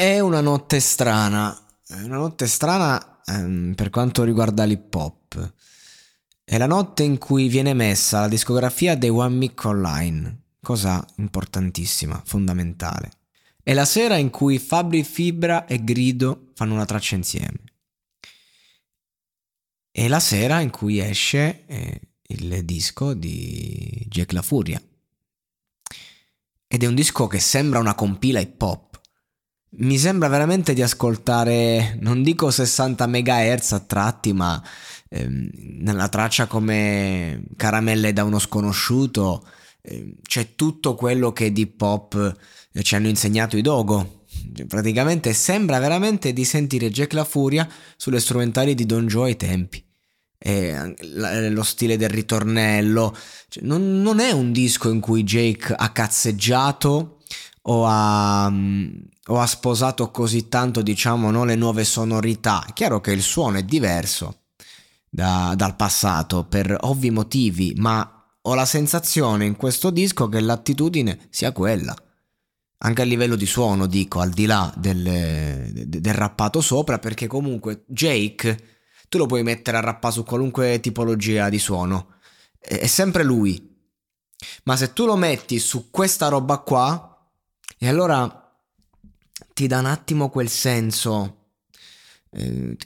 È una notte strana. È una notte strana ehm, per quanto riguarda l'hip hop. È la notte in cui viene messa la discografia dei One Mic Online. Cosa importantissima, fondamentale. È la sera in cui Fabri Fibra e Grido fanno una traccia insieme. È la sera in cui esce eh, il disco di Jack La Furia. Ed è un disco che sembra una compila hip hop. Mi sembra veramente di ascoltare, non dico 60 MHz a tratti, ma ehm, nella traccia come Caramelle da uno sconosciuto ehm, c'è tutto quello che di pop eh, ci hanno insegnato i Dogo. Praticamente sembra veramente di sentire Jack La Furia sulle strumentali di Don Joe ai tempi. E lo stile del ritornello. Cioè, non, non, è un disco in cui Jake ha cazzeggiato o ha, o ha sposato così tanto, diciamo, no, le nuove sonorità. È chiaro che il suono è diverso da, dal passato per ovvi motivi, ma ho la sensazione in questo disco che l'attitudine sia quella. Anche a livello di suono, dico, al di là del, del rappato sopra, perché comunque Jake tu lo puoi mettere a rappare su qualunque tipologia di suono. È sempre lui. Ma se tu lo metti su questa roba qua, e allora ti dà un attimo quel senso. Eh,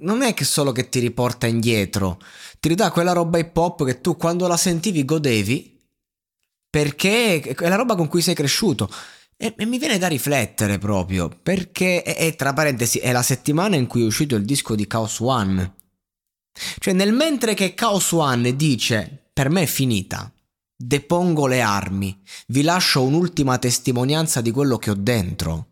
non è che solo che ti riporta indietro, ti ridà quella roba hip hop che tu quando la sentivi godevi perché è la roba con cui sei cresciuto. E, e mi viene da riflettere proprio perché, e, e tra parentesi, è la settimana in cui è uscito il disco di Chaos One. Cioè, nel mentre che Chaos One dice per me è finita, Depongo le armi, vi lascio un'ultima testimonianza di quello che ho dentro.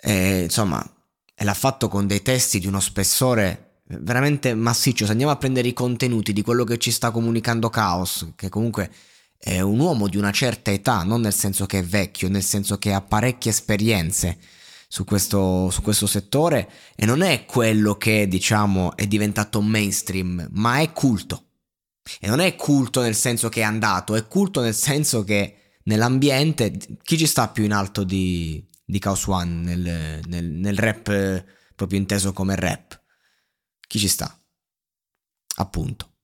E, insomma, e l'ha fatto con dei testi di uno spessore veramente massiccio. Se andiamo a prendere i contenuti di quello che ci sta comunicando Chaos, che comunque è un uomo di una certa età, non nel senso che è vecchio, nel senso che ha parecchie esperienze su questo, su questo settore e non è quello che diciamo è diventato mainstream, ma è culto. E non è culto nel senso che è andato, è culto nel senso che nell'ambiente chi ci sta più in alto di, di Chaos One nel, nel, nel rap proprio inteso come rap? Chi ci sta? Appunto.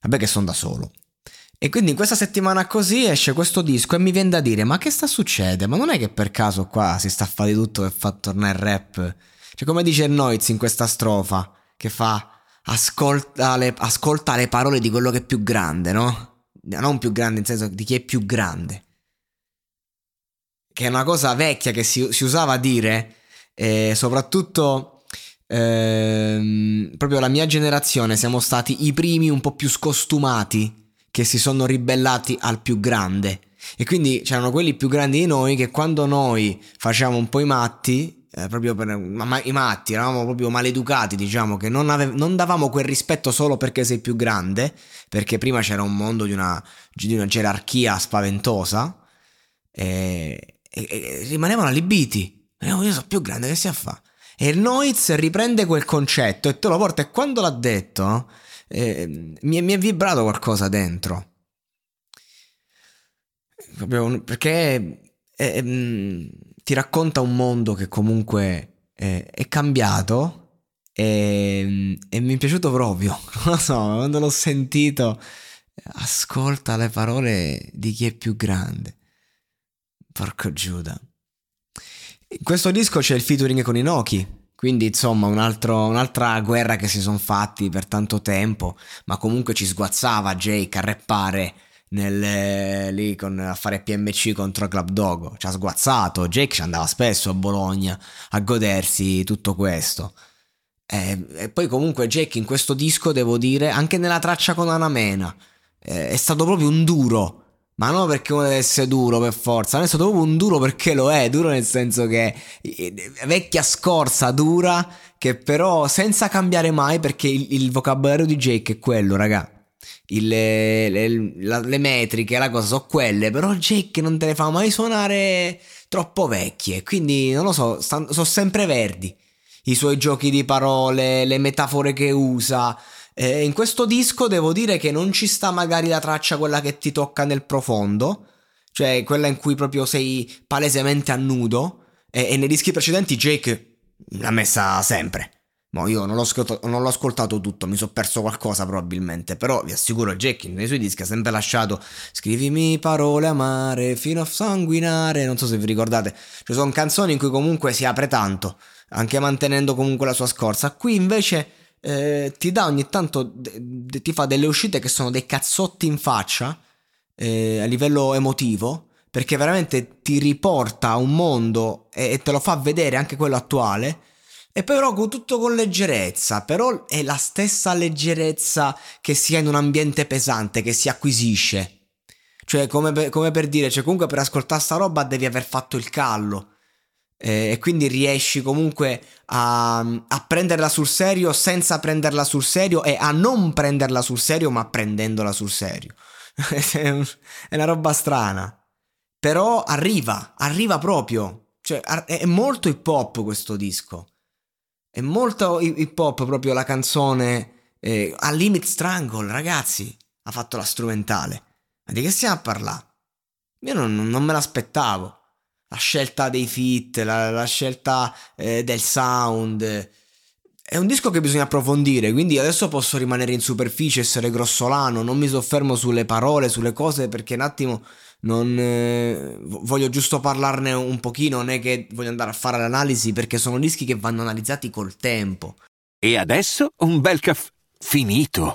Vabbè che sono da solo. E quindi in questa settimana così esce questo disco e mi viene da dire ma che sta succedendo? Ma non è che per caso qua si sta a fare di tutto per far tornare il rap? Cioè come dice Noiz in questa strofa che fa ascolta le, ascolta le parole di quello che è più grande, no? Non più grande nel senso di chi è più grande. Che è una cosa vecchia che si, si usava a dire, eh, soprattutto eh, proprio la mia generazione siamo stati i primi un po' più scostumati che si sono ribellati al più grande. E quindi c'erano quelli più grandi di noi che quando noi facciamo un po' i matti eh, proprio per ma, i matti, eravamo proprio maleducati, diciamo, che non, ave, non, davamo quel rispetto solo perché sei più grande, perché prima c'era un mondo di una, di una gerarchia spaventosa, e, e, e rimanevano allibiti. Io sono più grande, che si fa? E il Noiz riprende quel concetto e te lo porta. E quando l'ha detto, eh, mi, mi, è vibrato qualcosa dentro. Perché eh, eh, ti racconta un mondo che comunque è cambiato e, e, mi è piaciuto proprio. Non lo so, quando l'ho sentito, ascolta le parole di chi è più grande. Porco Giuda. In questo disco c'è il featuring con i Noki, quindi insomma un altro, un'altra guerra che si sono fatti per tanto tempo, ma comunque ci sguazzava Jake a reppare nel, lì con, a fare PMC contro Club Dogo. Ci ha sguazzato, Jake ci andava spesso a Bologna a godersi tutto questo. E, e poi comunque Jake in questo disco, devo dire, anche nella traccia con Anamena, eh, è stato proprio un duro ma non perché uno deve essere duro per forza, non è stato proprio un duro perché lo è, duro nel senso che vecchia scorza dura, che però senza cambiare mai perché il, il vocabolario di Jake è quello, raga. Il, le, le, le, metriche, la cosa sono quelle, però Jake non te le fa mai suonare troppo vecchie, quindi non lo so, sono sempre verdi. I suoi giochi di parole, le metafore che usa, eh, in questo disco devo dire che non ci sta magari la traccia quella che ti tocca nel profondo, cioè quella in cui proprio sei palesemente a nudo, e, e nei dischi precedenti Jake l'ha messa sempre. No, io non l'ho, ascoltato, non l'ho ascoltato tutto, mi sono perso qualcosa probabilmente, però vi assicuro Jake nei suoi dischi ha sempre lasciato scrivimi parole amare fino a sanguinare, non so se vi ricordate, ci sono canzoni in cui comunque si apre tanto, anche mantenendo comunque la sua scorza. Qui invece eh, ti dà ogni tanto, de- de- ti fa delle uscite che sono dei cazzotti in faccia eh, a livello emotivo, perché veramente ti riporta a un mondo e-, e te lo fa vedere anche quello attuale. E però con tutto con leggerezza, però è la stessa leggerezza che si ha in un ambiente pesante, che si acquisisce. Cioè, come per, come per dire, cioè comunque per ascoltare sta roba devi aver fatto il callo eh, e quindi riesci comunque a, a, prenderla sul serio senza prenderla sul serio e a non prenderla sul serio ma prendendola sul serio. è una roba strana. Però arriva, arriva proprio. Cioè, è molto hip hop questo disco. È molto hip hop proprio la canzone. Eh, a Limit Strangle, ragazzi, ha fatto la strumentale. Ma di che stiamo a parlare? Io non, non me l'aspettavo la scelta dei fit, la, la scelta eh, del sound. È un disco che bisogna approfondire, quindi adesso posso rimanere in superficie, essere grossolano, non mi soffermo sulle parole, sulle cose, perché un attimo non eh, voglio giusto parlarne un pochino, non è che voglio andare a fare l'analisi, perché sono dischi che vanno analizzati col tempo. E adesso un bel caffè finito.